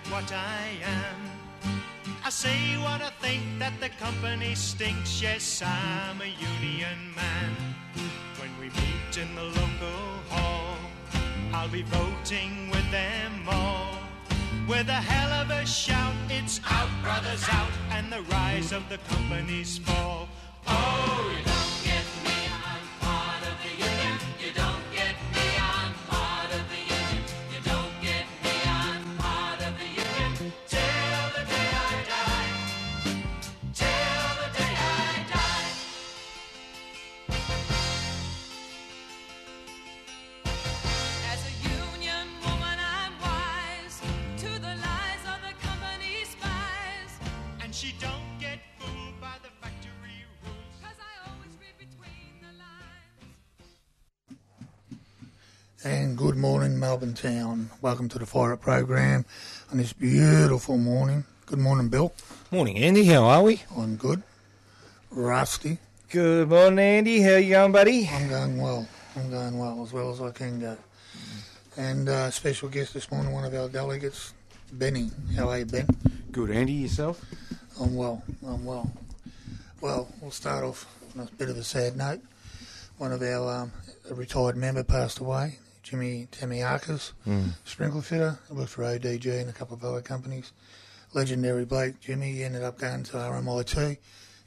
At what I am. I say what I think that the company stinks. Yes, I'm a union man. When we meet in the local hall, I'll be voting with them all. With a hell of a shout, it's out, brothers, out, and the rise of the company's fall. Oh, you And good morning, Melbourne town. Welcome to the Fire Up program on this beautiful morning. Good morning, Bill. Morning, Andy. How are we? I'm good. Rusty. Good morning, Andy. How you going, buddy? I'm going well. I'm going well, as well as I can go. And uh, special guest this morning, one of our delegates, Benny. How are you, Ben? Good, Andy. Yourself? I'm well. I'm well. Well, we'll start off on a bit of a sad note. One of our um, a retired member passed away, Jimmy Tamiakis, sprinkler fitter. He worked for ODG and a couple of other companies. Legendary bloke, Jimmy. Ended up going to RMIT,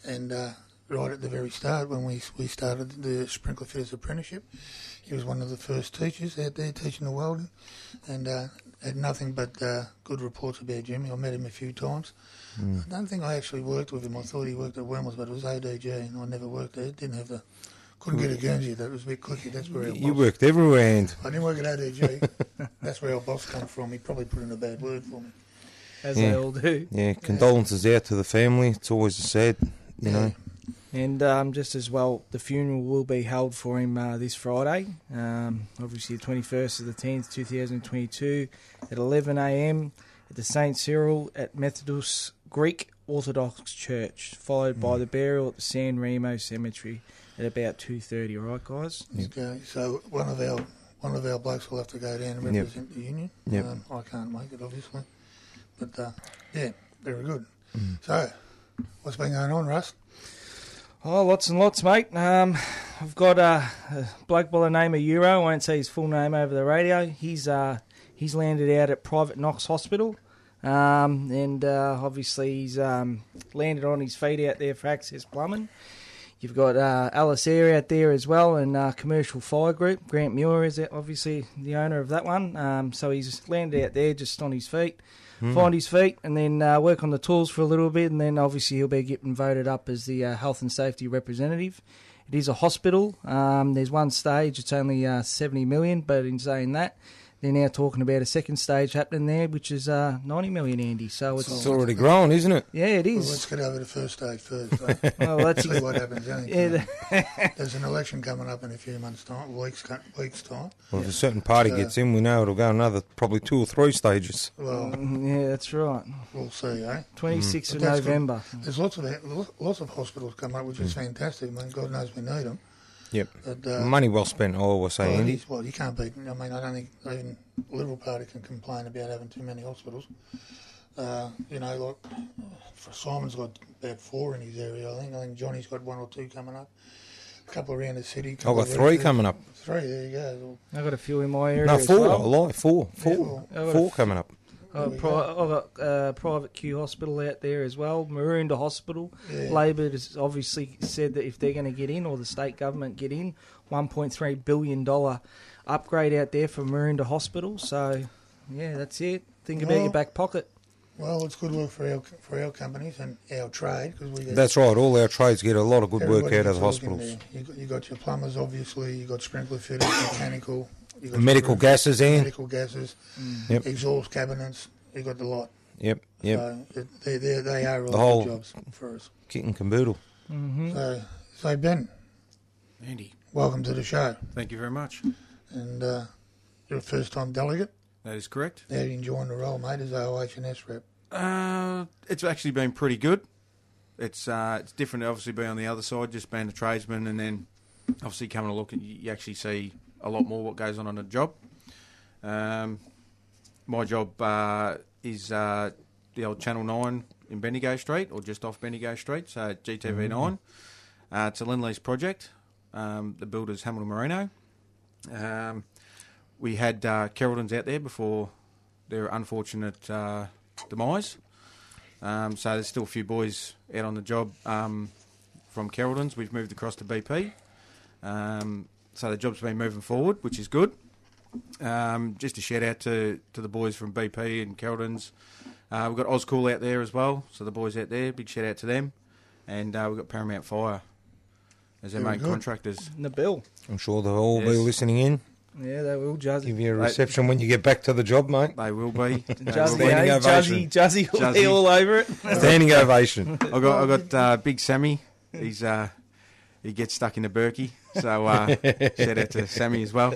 and uh, right at the very start, when we we started the sprinkler fitters apprenticeship, he was one of the first teachers out there teaching the welding, and uh, had nothing but uh, good reports about Jimmy. I met him a few times. I don't think I actually worked with him. I thought he worked at Wellmers, but it was ODG, and I never worked there. Didn't have the, couldn't get a Guernsey. That was a bit clicky. That's where our You boss, worked everywhere, and I didn't work at ODG. That's where our boss come from. He probably put in a bad word for me. as Yeah. they all do. yeah, condolences out to the family. It's always sad, you know. And um, just as well, the funeral will be held for him uh, this Friday, um, obviously the 21st of the 10th, 2022, at 11am at the St. Cyril at Methodius Greek Orthodox Church, followed by the burial at the San Remo Cemetery at about 2.30, all right, guys? Okay, so one of our one of our blokes will have to go down and Yep. represent the union. Yep. Um, I can't make it, obviously, but uh, yeah, very good. Mm. So, what's been going on, Russ? Oh, lots and lots, mate. Um, I've got uh, a bloke by the name of Euro. I won't say his full name over the radio. He's uh, he's landed out at Private Knox Hospital, um, and uh, obviously he's um, landed on his feet out there for Access Plumbing. You've got uh, Alice Air out there as well, and uh, Commercial Fire Group. Grant Muir is obviously the owner of that one. Um, so he's landed out there just on his feet find his feet, and then uh, work on the tools for a little bit, and then obviously he'll be getting voted up as the uh, health and safety representative. It is a hospital. Um, there's one stage; it's only uh, 70 million, but in saying that, they're now talking about a second stage happening there, which is uh, 90 million, Andy. So it's It's already grown, isn't it? yeah, it is. Well, is. let's get over the first stage first. eh? Well, that's See what happens. yeah, the- There's an election coming up in a few months' time, weeks weeks time. Well, if a certain party So- gets in, we know it'll go another probably two or three stages. Well, yeah, that's right. we'll see, eh? 26th of But that's good. November. There's lots of lots of hospitals coming up, which is fantastic. I mean, God knows we need them. Yep. But, uh, Money well spent, I always say, well, it Andy. is- well, you can't beat. I mean, I don't think even the Liberal Party can complain about having too many hospitals. Uh, you know, like Simon's got about four in his area. I think. I think Johnny's got one or two coming up. A couple around the city. I've got three coming up. Three. There you go. I've got a few in my area. No, as four. well. I lie. Four. Four. well. I've Four a coming up. I've got, pri- I've got uh, private Q hospital out there as well. Maroondah Hospital. Yeah. Labor has obviously said that if they're going to get in, or the state government get in, one point three billion dollar upgrade out there for Maroondah Hospital. So, yeah, that's it. Think about your back pocket. Well, it's good work for our for our companies and our trade because we. Get That's right. All our trades get a lot of good work out of the gets work in hospitals. there. You got, you got your plumbers, obviously. You got sprinkler fitters, mechanical. You got Medical gases in. medical gases, Yep. exhaust cabinets. you got the lot. Yep, yep. So they, they, they are all The whole- good jobs for us. Kit and caboodle. So, so Ben, Andy, welcome to the show. thank you very much. And uh, you're a first time delegate. That is correct. How are you enjoying the role, mate, as OHS rep? Uh, it's actually been pretty good. It's uh, it's different, obviously, being on the other side, just being a tradesman, and then obviously coming to look, and you you actually see a lot more what goes on on a job. Um, my job uh, is uh, the old Channel Nine in Bendigo Street, or just off Bendigo Street, so GTV Nine. Uh, it's a lend lease project. Um, the builder's Hamilton Marino. Um, we had uh, Carrolltons out there before their unfortunate uh, demise. Um, so there's still a few boys out on the job um, from Carrolltons. We've moved across to BP. Um, so the job's been moving forward, which is good. Um, just a shout out to, to the boys from BP and Carrolltons. Uh, we've got Oscool out there as well. So the boys out there, big shout out to them. And uh, we've got Paramount Fire as their Very main good. contractors. Nabil. I'm sure they'll all be Yes. listening in. Yeah, they will. Juzzy. Give you a Right. reception when you get back to the job, mate. They will be. They will Juzzy, be. Standing eh? ovation. Juzzy, Juzzy will be Juzzy. all over it. Standing ovation. I got I got uh, Big Sammy. He's uh, he gets stuck in the Berkey. So uh, shout out to Sammy as well.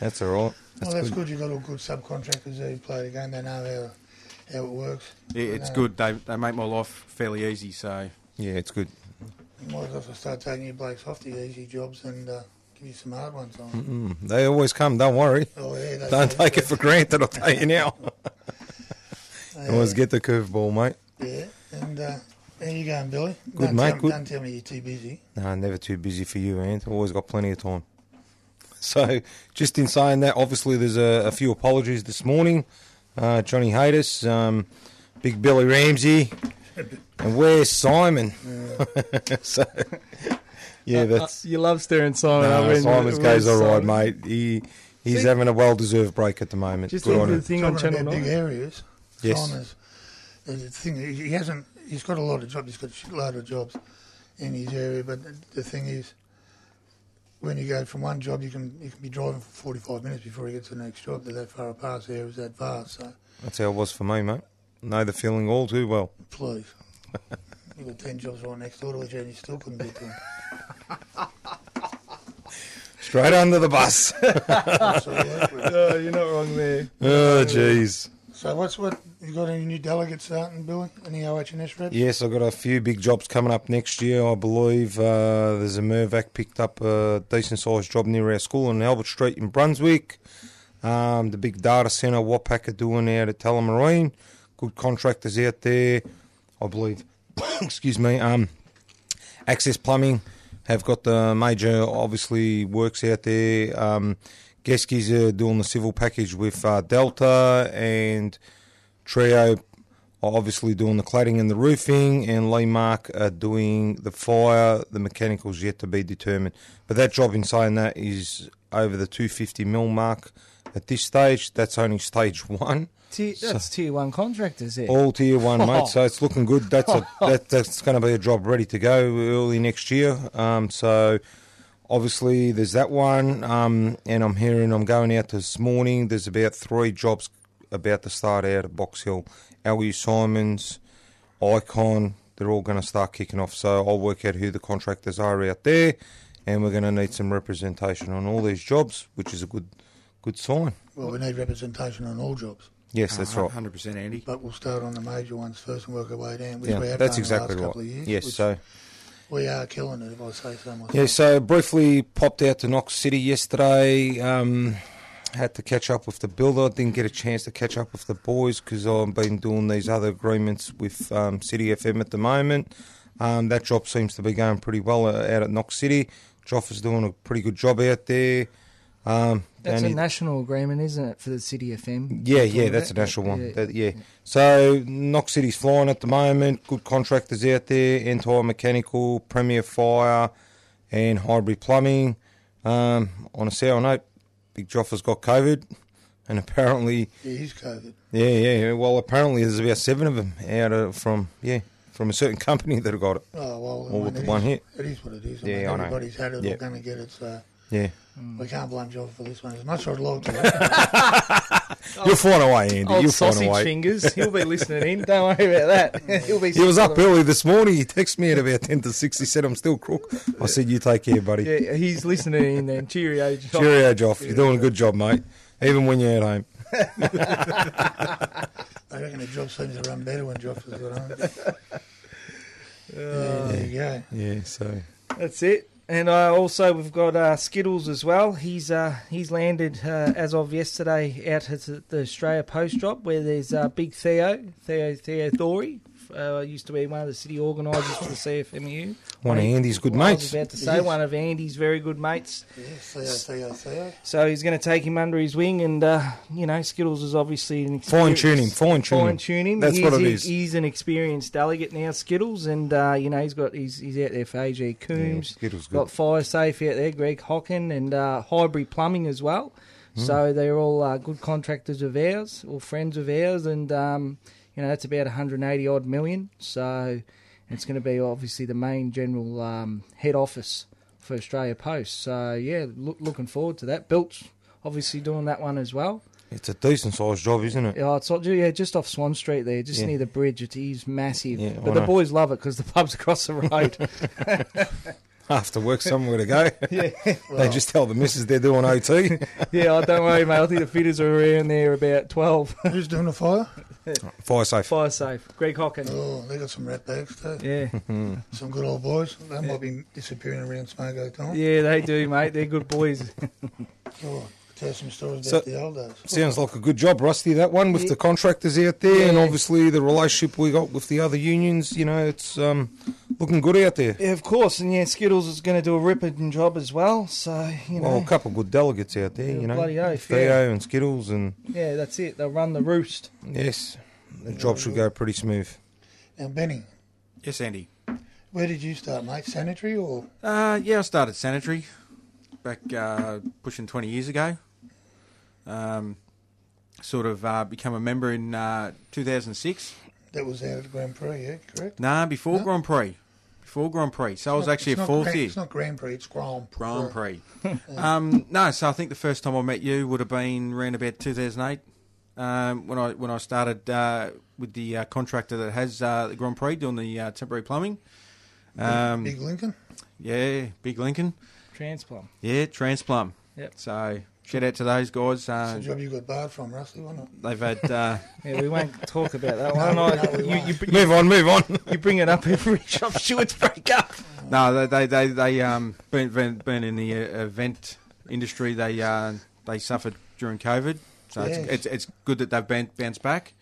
That's all right. well, that's good. You've got all good subcontractors there who play the game. They know how, how it works. It, it's good. They they make my life fairly easy. So Yeah, it's good. You might as well start taking your blokes off the easy jobs and uh, give you some hard ones on. Mm, they always come. Don't worry. Oh, yeah, Don't take it for granted. I'll tell you now. Yeah. Always get the curveball, mate. Yeah, and uh, how you going, Billy? Good, don't mate, Tell, good. Don't tell me you're too busy. No, never too busy for you, Ant. Always got plenty of time. So, just in saying that, obviously there's a, a few apologies this morning. Uh, Johnny Haytis, um, Big Billy Ramsey, and where's Simon? so, yeah, that's you love staring Simon up. no, when- Simon's when goes all right, Simon- mate. He he's See- having a well-deserved break at the moment. Just Good think on of him. the thing on Talking Channel about big 9. areas. Yes. Simon's, the thing he he hasn't. He's got a lot of jobs. He's got a shitload of jobs in his area. But the, the thing is, when you go from one job, you can you can be driving for forty five minutes before you get to the next job. They're that far apart. The areas that vast. So That's how it was for me, mate. Know the feeling all too well. please. You've got 10 jobs right next door to each other and you still couldn't get to them. Straight under the bus. Absolutely. Oh, you're not wrong there. oh, jeez. So what's what? You got any new delegates starting, Billy? Any OHS reps? Yes, I've got a few big jobs coming up next year, I believe. Uh, there's a Mirvac picked up a decent sized job near our school on Albert Street in Brunswick. Um, the big data centre Watpac are doing out at Tullamarine. Good contractors out there, I believe. Excuse me. Um, Access Plumbing have got the major, obviously, works out there. Um, Geskies are doing the civil package with uh, Delta and Trio are obviously doing the cladding and the roofing, and Lee Mark are doing the fire. The mechanicals yet to be determined. But that job, in saying that, is over the 250 mil mark at this stage. That's only stage one. Tier, that's tier one contractors. All tier one, mate. So it's looking good. That's a that, that's going to be a job ready to go early next year. Um, so obviously there's that one, um, and I'm hearing I'm going out this morning. There's about three jobs about to start out at Box Hill. LU Simons, Icon. They're all going to start kicking off. So I'll work out who the contractors are out there, and we're going to need some representation on all these jobs, which is a good good sign. Well, we need representation on all jobs, Yes, that's right. 100% Andy. but we'll start on the major ones first and work our way down, which Yeah, we have that's done exactly the last right. couple of years. Yes, which so. We are killing it, if I say so myself. Yeah, so briefly popped out to Knox City yesterday. Um, had to catch up with the builder. Didn't get a chance to catch up with the boys because I've been doing these other agreements with um, City FM at the moment. Um, that job seems to be going pretty well uh, out at Knox City. Joff is doing a pretty good job out there. Um, That's a only- national agreement, isn't it, for the City FM? yeah, yeah, talking that's a national one. Yeah. That- yeah. So Knox City's flying at the moment. Good contractors out there. Entire Mechanical, Premier Fire, and Highbury Plumbing. Um, on a sour note, Big Joffa's got COVID, and apparently, Yeah, he's COVID. yeah, yeah. yeah, Well, apparently there's about seven of them out of from yeah from a certain company that have got it. Oh, well, I mean, with the it one is- hit. It is what it is. I Yeah, mean, I know. everybody's had it Yeah. or going to get it, so Yeah. We can't blame Joff for this one. As much as I'd like to. You'll find a way, Andy. Old You'll find a sausage way. fingers. He'll be listening in. Don't worry about that. Mm. He'll be. He was up early this morning. He texted me at about 10 to 6. He said, I'm still crook. I said, You take care, buddy. Yeah, he's listening in. Then cheerio. Joff. Cheerio, Joff. You're doing a good job, mate. Even when you're at home. I reckon the job seems to run better when Joff is at home. Yeah, there you go. Yeah, so. That's it. And uh, also we've got uh, Skittles as well. He's uh, he's landed uh, as of yesterday out at the Australia Post Drop where there's uh, Big Theo Theo Theo Thori. Uh, used to be one of the city organisers for the CFMU. One of Andy's good mates. I was about to say one of Andy's very good mates. Yeah, Theo, Theo, Theo. So he's going to take him under his wing, and uh, you know Skittles is obviously an Fine experience- tune him, fine tune him. fine tune him. That's he's, what it he- is. He's an experienced delegate now, Skittles, and uh, you know he's got he's, he's out there for AG Coombs. Yeah, Skittles good. got Fire Safe out there, Greg Hocken, and uh, Highbury Plumbing as well. Hmm. So they're all uh, good contractors of ours, or friends of ours, and um, you know that's about 180 odd million. So it's going to be obviously the main general um, head office for Australia Post. So yeah, look, looking forward to that. Built's obviously doing that one as well. It's a decent sized job, isn't it? Yeah, it's yeah, just off Swan Street there, just Yeah. near the bridge. It is massive, Yeah, but the boys love it because the pub's across the road. After work, somewhere to go. yeah, they just tell the missus they're doing OT. yeah. Oh, don't worry, mate. I think the fitters are around there about twelve. Who's doing the fire? Fire safe. Fire safe, Greg Hocken. Oh, they got some rat bags too. Yeah, Some good old boys. They might be disappearing around Smoko time. yeah, they do, mate. They're good boys. Oh, tell some stories So- about the old days. Sounds like a good job, Rusty, that one, with the contractors out there and obviously the relationship we got with the other unions. You know, it's um, looking good out there. Yeah, of course, and yeah, Skittles is going to do a ripping job as well. So you know, Well, a couple of good delegates out there, Yeah, you know. bloody oath, Theo yeah. and Skittles, and yeah, that's it. They'll run the roost. yes, the job should go pretty smooth. Now, Benny, Yes, Andy. where did you start, mate? Sanitary or? Uh, yeah, I started sanitary back uh, pushing 20 years ago. Um, sort of uh, become a member in uh, 2006. That was out at Grand Prix, yeah, correct? Nah, before No? Grand Prix. Before Grand Prix. So I was not- actually a not fourth Grand, year. It's not Grand Prix, it's Grand Prix. Grand Prix. um, no, so I think the first time I met you would have been around about 2008 um, when I when I started uh, with the uh, contractor that has uh, the Grand Prix doing the uh, temporary plumbing. Um, Big Lincoln. yeah, Big Lincoln. Transplum. Yeah, Transplum. Yep. So shout out to those guys. It's Uh, a job you got barred from, Rusty, wasn't it? they've had. Uh, Yeah, we won't talk about that one. no, I- we you, you, Move on, move on. you bring it up every shop stewards break up. no, they they they, they um been, been, been in the uh, event industry. They uh, they suffered during COVID, so Yes. it's, it's it's good that they've bounced back.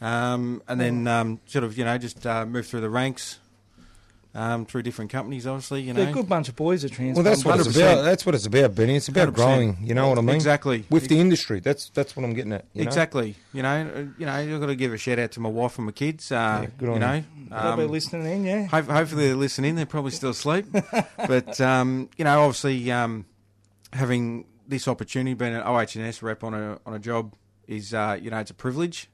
Um, and then um, sort of you know just uh, moved through the ranks um, through different companies. Obviously, you know. They're a good bunch of boys at Transplum. Well, that's what it's 100%. about. That's what it's about, Benny. It's about 100%. growing. You know what I mean? Exactly. With the industry, that's that's what I'm getting at. you know? Exactly. You know, uh, you know, you've got to give a shout out to my wife and my kids. Uh, Yeah, good on you know, They'll be um, listening in, yeah. Hope, hopefully they're listening. In, they're probably still asleep. but um, you know, obviously, um, having this opportunity, being an OHS rep on a on a job, is uh, you know it's a privilege.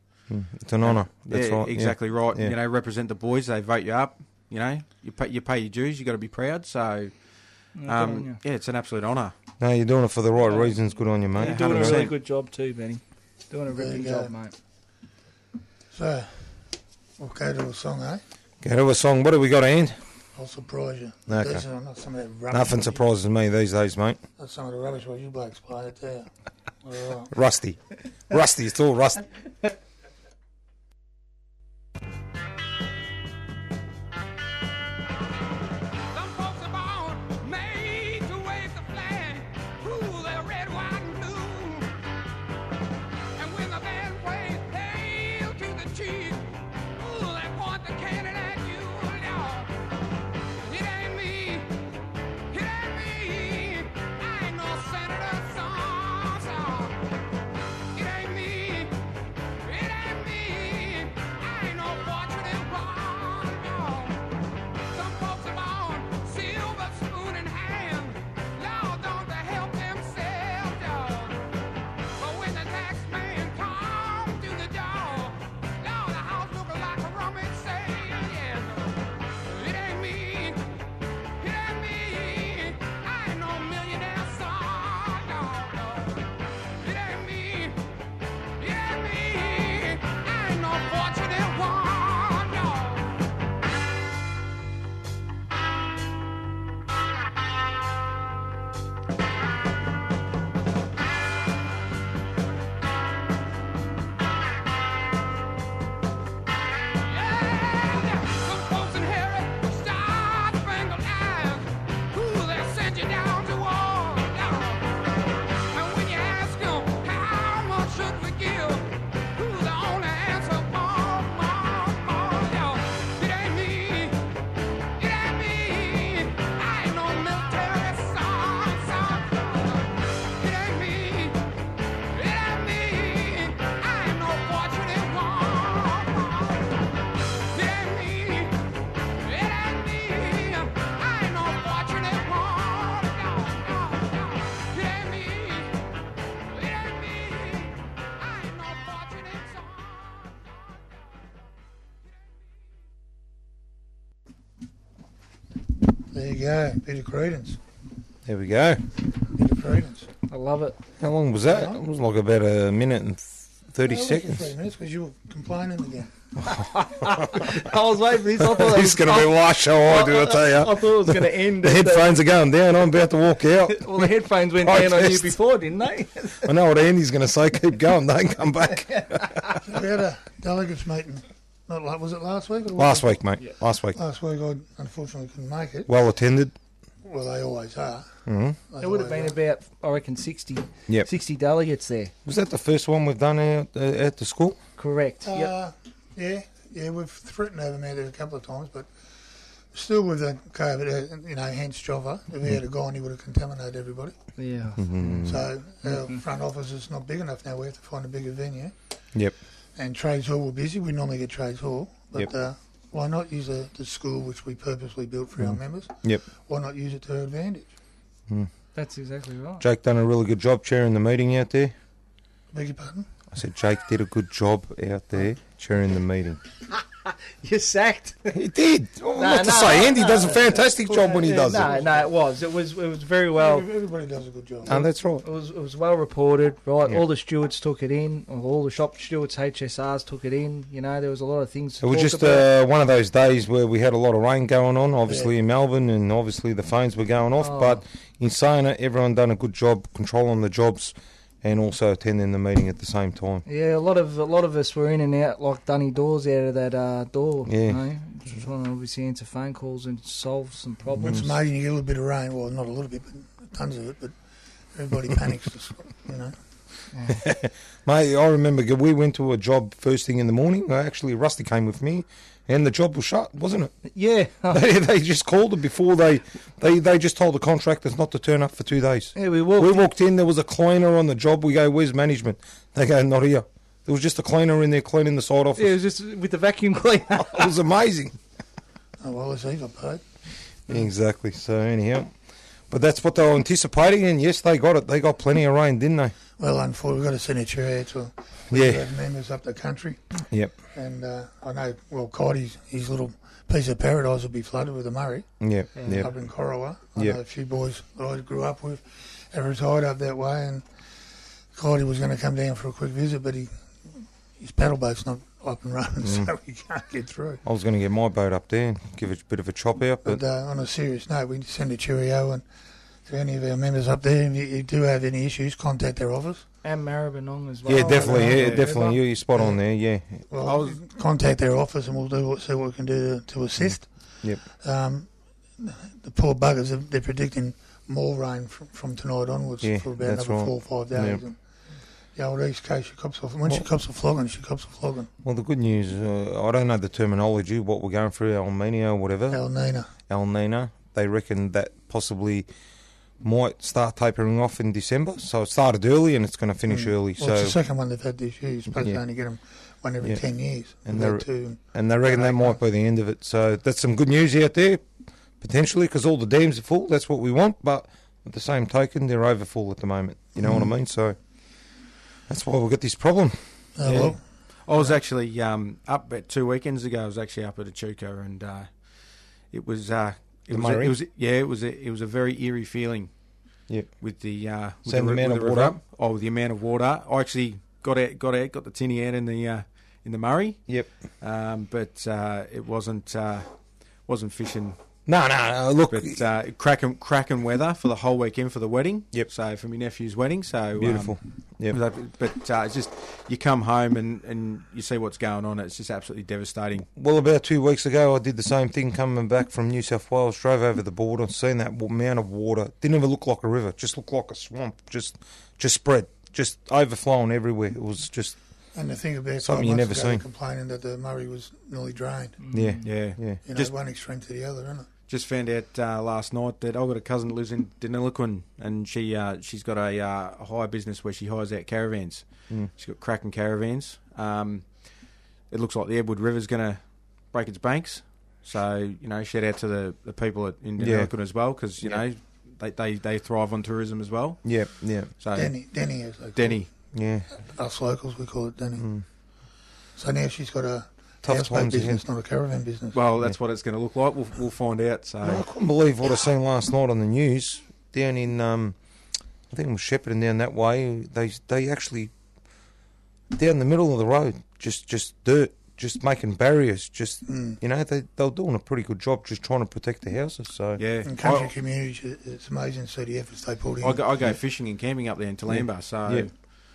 It's an honour. That's yeah, right. yeah. exactly right. Yeah. You know, represent the boys. They vote you up. You know, you pay you pay your dues. You got to be proud. So, um, yeah, it's an absolute honour. No, you're doing it for the right reasons. Good on you, mate. You're doing a 100%. really good job too, Benny. Doing a There ripping you job, mate. So, we'll go to a song, eh? Go to a song. What do we got, Ant? I'll surprise you. Okay. These are not some of that rubbish. Nothing what you- surprises me these days, mate. That's some of the rubbish what you blokes play it there. All right. Rusty. Rusty. It's all rusty. There you go. Bit of credence. There we go. Bit of credence. I love it. How long was that? It was like about a minute and thirty Well, seconds. Three minutes because you were complaining again. I was waiting for this. I thought it He's was going to be wash how I do, I tell you. I thought it was going to end. The at the- headphones are going down. I'm about to walk out. well, the headphones went down on you before, didn't they? I know what Andy's going to say. Keep going. Don't come back. We had a delegates meeting. Not like was it last week? Or Last week, mate. Last week. Last week, I unfortunately couldn't make it. Well attended. Well, they always are. hmm They There would have been always about, I reckon, 60, Yep. 60 delegates there. Was that the first one we've done out uh, at the school? Correct. are. Yep. Uh, yeah, yeah, we've threatened over there a couple of times, but still with the COVID, uh, you know, hence Jova. If he had gone, he would have contaminated everybody. Yeah. Mm-hmm. So our front office is not big enough now. We have to find a bigger venue. Yep. And Trades Hall were busy. We normally get Trades Hall, but Yep. uh, why not use the, the school which we purposely built for our mm. members? Yep. Why not use it to our advantage? Mm. That's exactly right. Jake done a really good job chairing the meeting out there. Beg your pardon? I said Jake did a good job out there chairing the meeting. You're sacked. He did. Oh, No, not to say no, Andy no. does a fantastic job when he does no, it. no, it was. It was. It was very well. Everybody does a good job. And that's right. It was. It was well reported. Right. Yeah. All the stewards took it in. All the shop stewards, HSRs, took it in. You know, there was a lot of things. To It was talk just about. uh, one of those days where we had a lot of rain going on, obviously in Melbourne, and obviously the phones were going off. Oh. But in saying it, everyone done a good job controlling the jobs and also attending the meeting at the same time. Yeah, a lot of a lot of us were in and out like dunny doors out of that uh, door. Yeah. You know? Just trying to obviously answer phone calls and solve some problems. It's amazing you get a little bit of rain. Well, not a little bit, but tons of it. But everybody panics, you know. Mate, I remember we went to a job first thing in the morning. Uh, Actually, Rusty came with me, and the job was shut, wasn't it? Yeah. they, they just called it before they, they they just told the contractors not to turn up for two days. yeah, we walked. We walked in, there was a cleaner on the job. We go, "Where's management?" They go, "Not here." There was just a cleaner in there cleaning the side office. yeah, it was just with the vacuum cleaner. It was amazing. Oh, well, it's either paid. Exactly. So anyhow, but that's what they were anticipating, and yes, they got it. They got plenty of rain, didn't they? Well, unfortunately, we've got to send a chair to Yeah. have members up the country. Yep. And uh, I know, well, Coddy's, his little piece of paradise will be flooded with the Murray Yep. Yep. up in Corowa. I Yep. know a few boys that I grew up with have retired up that way, and Coddy was going to come down for a quick visit, but he his paddle boat's not up and running, Mm. so we can't get through. I was going to get my boat up there and give it a bit of a chop out, But but uh, on a serious note, we send a cheerio and to any of our members up there, if you, you do have any issues, contact their office. and Maribyrnong as well. yeah, definitely, yeah, Yeah. definitely. You- You're spot on there. Yeah. Well, I was- contact their office and we'll do what, see what we can do to, to assist. Yep. Um, the poor buggers, they're, they're predicting more rain from, from tonight onwards Yeah, for about that's another right. four or five days. Yep. The old East Coast, she cops off. When she cops a flogging, she cops a flogging. Well, the good news, uh, I don't know the terminology, what we're going through, El Nino or whatever, El Nina. El Nino. They reckon that possibly might start tapering off in December. So it started early and it's going to finish early. Mm. Well, it's the second one they've had this year. You're supposed Yeah. to only get them one every Yeah. 10 years. And they're- two. and they reckon that might be the end of it. So that's some good news out there, potentially, because all the dams are full. That's what we want. But at the same token, they're over full at the moment. You know what I Mm. mean? So that's why we've got this problem. Uh, Yeah. well, I was actually um, up about two weekends ago. I was actually up at Echuca, and uh, it was uh, it was, a, it was yeah it was a, it was a very eerie feeling. Yep. With the uh, with Same the, amount with of the water? river. Oh, with the amount of water. I actually got out got out got the tinny out in the uh, in the Murray, Yep. um, but uh, it wasn't uh, wasn't fishing. No, no, no. Look, But uh, cracking cracking weather for the whole weekend for the wedding. Yep. So for my nephew's wedding. So um, beautiful. Yep. But, but uh, it's just you come home and, and you see what's going on. It's just absolutely devastating. Well, about two weeks ago, I did the same thing coming back from New South Wales. Drove over the border, seen that amount of water. Didn't even look like a river, just looked like a swamp. Just, just spread, just overflowing everywhere. It was just, and the thing about Something you never ago, seen. complaining that the Murray was nearly drained. yeah, Yeah. yeah. You know, Just- one extreme to the other, isn't it? Just found out uh, last night that I've got a cousin that lives in Deniliquin and she uh, she's got a, uh, a hire business where she hires out caravans. Mm. She's got cracking caravans. Um, it looks like the Edward River's going to break its banks. So you know, shout out to the, the people at, in Yeah. Deniliquin as well because you Yeah. know they, they, they thrive on tourism as well. Yep, yeah. So Denny, Denny, as they call Denny, yeah. it. us locals, we call it Denny. Mm. So now she's got a Tough houseboat times ahead. business, not a caravan business. Well, that's what it's going to look like. We'll, we'll find out. So I couldn't believe what I seen last night on the news down in, um, I think it was Shepparton down that way. They they actually down the middle of the road, just just dirt, just making barriers. Just Mm. you know, they they're doing a pretty good job, just trying to protect the houses. So yeah, In country I, communities, it's amazing to see the efforts they put in. I, go, I go fishing and camping up there in Talamba. So Yeah.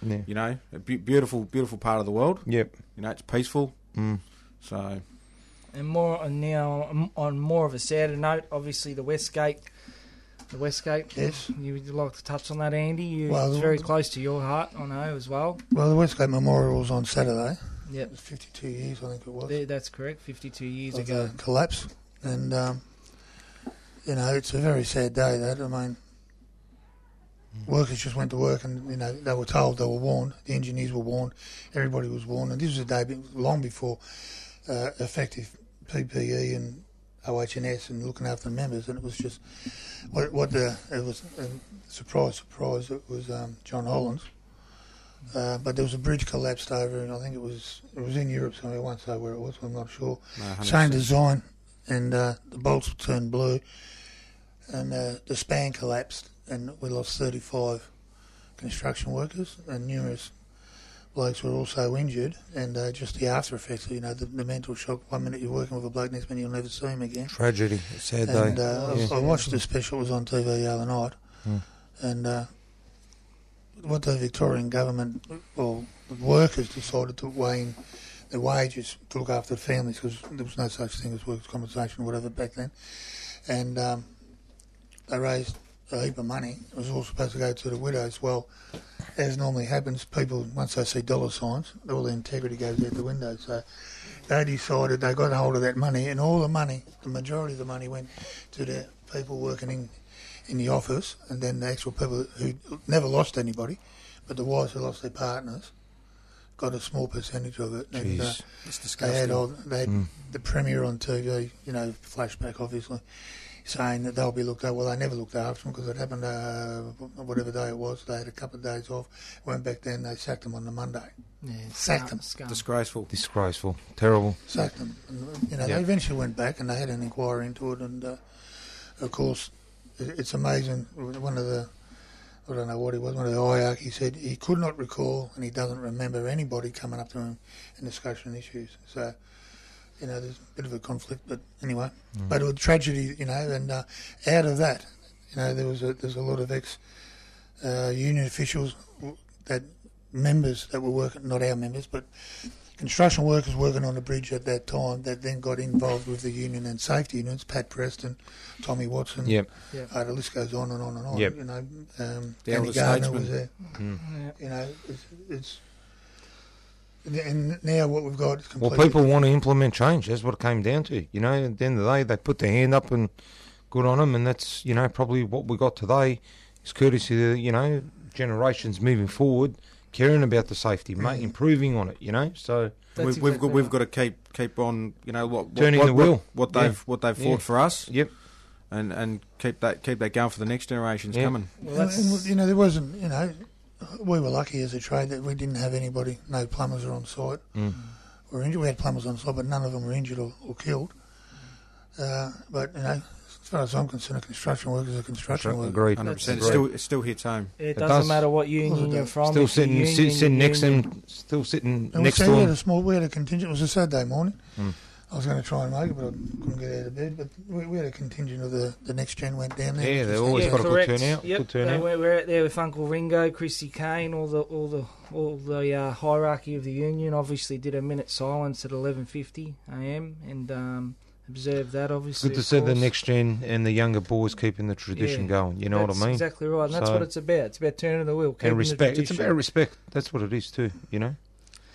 yeah, you know, a be- beautiful, beautiful part of the world. yep, You know, it's peaceful. mm. So And more on now on more of a sadder note, obviously the Westgate, the Westgate. Yes. You would like to touch on that, Andy? You, Well, it's very the- close to your heart, I know as well. Well, the Westgate Memorial was on Saturday. It Yep, was 52 years, I think it was. there- that's correct. Fifty-two years of ago. the collapse. And, um, you know, it's a very sad day, that. I mean, workers just went to work and, you know, they were told, they were warned, the engineers were warned, everybody was warned. And this was a day long before uh, effective PPE and OHS and looking after the members. And it was just, what, what the, it was, um, surprise, surprise, it was um, John Hollands. Uh, but there was a bridge collapsed over, and I think it was it was in Europe somewhere. I won't say where it was. I'm not sure. no, 100%. Same design, and uh, the bolts turned blue, and uh, the span collapsed, and we lost 35 construction workers, and numerous blokes were also injured, and uh, just the after effects, you know, the, the mental shock. One minute you're working with a bloke, next minute you'll never see him again. tragedy, a sad And day. uh, Yeah. I, I watched the special, it was on TV the other night, Mm. and uh, what the Victorian government, well, the workers decided to weigh in their wages to look after the families because there was no such thing as workers' compensation or whatever back then. And um, they raised a heap of money. It was all supposed to go to the widows. Well, as normally happens, people, once they see dollar signs, all their integrity goes out the window. So they decided they got hold of that money, and all the money, the majority of the money went to the people working in, in the office, and then the actual people who never lost anybody, but the wives who lost their partners got a small percentage of it. And, uh, Jeez. It's they had, all, they had Mm. the premier on TV, you know, flashback obviously, saying that they'll be looked after. Well, they never looked after them because it happened uh, whatever day it was. They had a couple of days off, went back then, they sacked them on the Monday. Yeah, Sacked them. scum. Disgraceful. Disgraceful, terrible. Sacked them. And, you know, Yeah. they eventually went back and they had an inquiry into it. And uh, of course, it's amazing. One of the I don't know what he was. One of the IARC, he said he could not recall and he doesn't remember anybody coming up to him and discussing issues. So, you know, there's a bit of a conflict, but anyway. But it was tragedy, you know, and uh, out of that, you know, there was a, there's a lot of ex uh, union officials that members that were working, not our members, but construction workers working on the bridge at that time that then got involved with the union and safety unions, Pat Preston, Tommy Watson, Yep. uh, the list goes on and on and on. Yep. You know, um, The Danny elder Gardner statesman. was there. Mm. Yeah. You know, it's, it's and now what we've got is Well, completely people want to implement change. That's what it came down to. You know, at the end of the day, they put their hand up and good on them, and that's you know probably what we got today is courtesy of you know generations moving forward, caring about the safety, ma- mm. improving on it. You know, so We've, we've exactly got we've right. got to keep keep on. You know what? what Turning what, the wheel. What, what they've what they've fought Yeah. for us, yep, and and keep that keep that going for the next generations Yeah. coming. Well, And- and, you know, there wasn't. You know, we were lucky as a trade that we didn't have anybody. No plumbers are on site. Mm. Were injured. We had plumbers on site, but none of them were injured or, or killed. Uh, but you know, as far as I'm concerned, a construction worker is a construction worker. agreed. Hundred percent. It still it still hits home. it It doesn't does. matter what union it you're from. Still if you're sitting, union, sitting you're next to union. him, still sitting And next we, to we had a him. small. We had a contingent. It was a Saturday morning. Mm. I was going to try and make it, but I couldn't get out of bed. But we, we had a contingent of the, the next gen went down there. Yeah, they thank always you. got a good turnout, Yep. good turnout. They were, we're out there with Uncle Ringo, Chrissy Kane, all the all the all the uh, hierarchy of the union. Obviously, did a minute silence at 11:50 a.m. and um, observed that. Obviously, Good to of see the next gen and the younger boys keeping the tradition Yeah. going. You know what I mean? Exactly right, and that's So- what it's about. It's about turning the wheel, keeping and respect. It's about respect. That's what it is too. You know.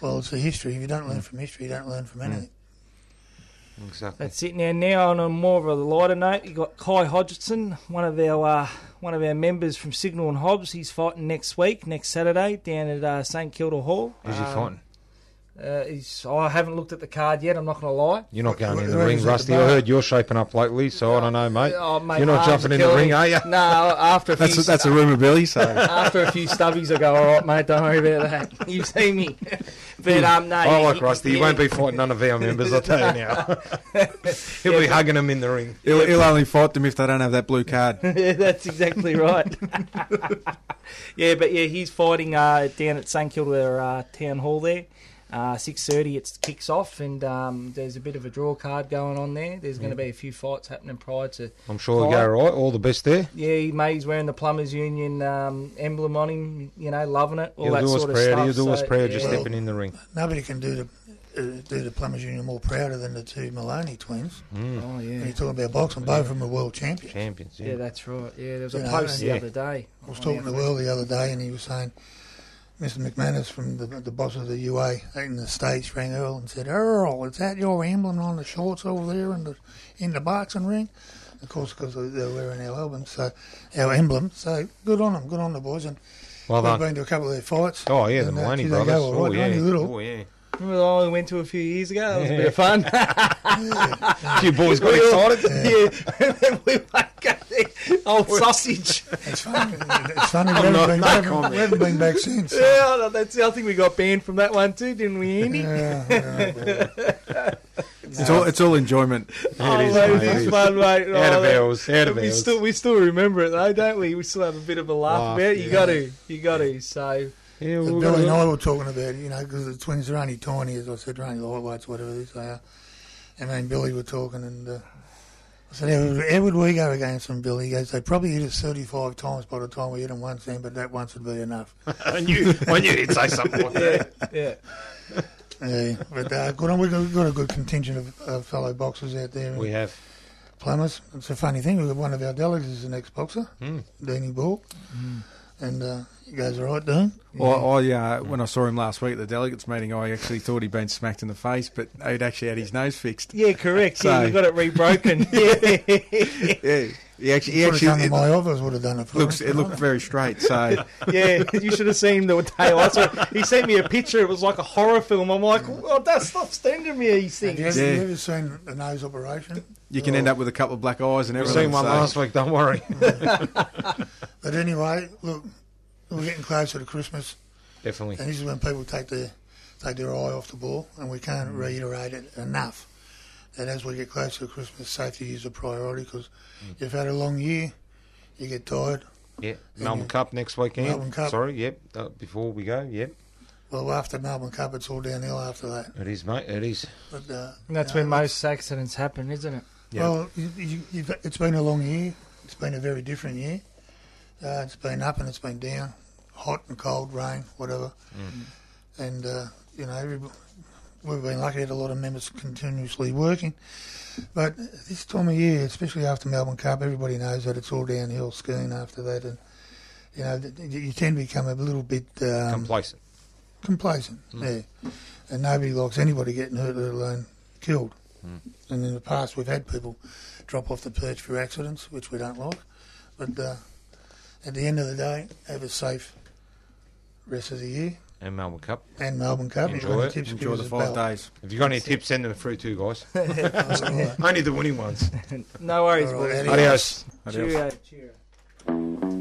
Well, it's a history. If you don't learn from history, you don't learn from anything. Exactly. That's it. Now, now on a more of a lighter note, you got Kai Hodgson, one of our uh, one of our members from Signal and Hobbs. He's fighting next week, next Saturday, down at uh, St Kilda Hall. Who's he Um, fighting? Uh, he's, I haven't looked at the card yet. I'm not going to lie. You're not going in Who- the ring, is the Rusty. I heard you're shaping up lately, so I don't know, mate. Oh, mate, You're not jumping in the ring, are you? No, after a few That's that's a rumour, Billy. So after a few stubbies, I go, all right, mate. Don't worry about that. You see me, but um, no. I he- like he- Rusty. He yeah. won't be fighting none of our members, I'll tell you now. He'll be hugging them in the ring. he'll, he'll only fight them if they don't have that blue card. yeah, that's exactly right. yeah, but yeah, he's fighting uh, down at St Kilda uh, Town Hall there. Uh, Six thirty, it kicks off, and um, there's a bit of a draw card going on there. There's going to be a few fights happening prior to. I'm sure they'll go all right. All the best there. Yeah, he May's wearing the Plumbers Union um, emblem on him. You know, loving it. All He'll that do us sort of proud. stuff. He'll do us so, proud just yeah. stepping in the ring. Nobody can do the uh, do the Plumbers Union more prouder than the two Moloney twins. Oh When yeah. you're talking about boxing, both of them are world champions. Champions, Yeah, yeah. that's right. Yeah, there was a You know, post the yeah. other day. I was talking to Will the other day, and he was saying, Mr. McManus from the, the boss of the UA in the States rang Earl and said, Earl, is that your emblem on the shorts over there in the in the boxing ring? Of course, because they're wearing our album, so our emblem. So good on them, good on the boys. And Well we've done. been to a couple of their fights. Oh, yeah, the and, uh, Moloney gee, go brothers. Oh, right, yeah. little. Oh, yeah. Remember the one we went to a few years ago? That was a bit of fun. You boys got We all- excited? yeah, and then we won't go there. Old sausage. It's funny. It's funny. We haven't, been, no we haven't, we haven't been back since. Yeah, that's the other thing we got banned from that one too, didn't we, Andy? Yeah, yeah, It's all it's all enjoyment. oh, is, mate, mate, it's fun, mate. Out Oh, of that- out of we ours. still we still remember it though, don't we? We still have a bit of a laugh, Laugh, about it. You yeah. got to, you got to. So Yeah, we'll Billy and. I were talking about it, you know, because the twins are only tiny, as I said, they're only lightweights, whatever it is they are. And me and Billy were talking, and uh, I said, how would, how would we go against them, Billy? He goes, they probably hit us 35 times by the time we hit them once then, but that once would be enough. I knew, I knew he'd say something like that. yeah, Yeah, but uh, good on, we've got, we've got a good contingent of uh, fellow boxers out there. We have. Plumbers. It's a funny thing, we've got one of our delegates is an ex-boxer, Mm. Deanie Ball, and uh, he goes, all right, Dean. Well, I, uh, when I saw him last week at the delegates meeting, I actually thought he'd been smacked in the face, but he'd actually had his nose fixed. yeah, correct. Yeah, So- we got it rebroken. yeah, Yeah, he actually, he Would have come actually to my office, would have done it for looks it looked very straight. So yeah. You should have seen the day I saw. He sent me a picture. It was like a horror film. I'm like, oh, that's stop sending me these Have you things. ever, Yeah. you ever seen a nose operation? you can end up with a couple of black eyes and We've everything. seen one so- last week, don't worry. But anyway, look, we're getting closer to Christmas, Definitely. and this is when people take their take their eye off the ball, and we can't reiterate it enough that as we get closer to Christmas, safety is a priority because you've had a long year, you get tired. Yeah, Melbourne Cup next weekend. Melbourne Cup. Sorry, yep. Uh, before we go, yep. Well, after Melbourne Cup, it's all downhill after that. It is, mate. It is. But uh, And that's you know, when most accidents happen, isn't it? Yeah. Well, you, you, you've, it's been a long year. It's been a very different year. Uh, it's been up and it's been down, hot and cold, rain, whatever. And uh, you know, every, we've been lucky to have a lot of members continuously working. But this time of year, especially after Melbourne Cup, everybody knows that it's all downhill skiing after that, and you know, you tend to become a little bit um, Complacent. complacent. Yeah, and nobody likes anybody getting hurt, let alone killed. And in the past, we've had people drop off the perch for accidents, which we don't like. But uh, at the end of the day, have a safe rest of the year And Melbourne Cup. and Melbourne Cup. Enjoy you've got any it. tips, Enjoy the five days. If you've got any tips, send them through too, guys. Only the winning ones. No worries, All right, boys. adios. Adios. Adios. Cheerio. Cheerio.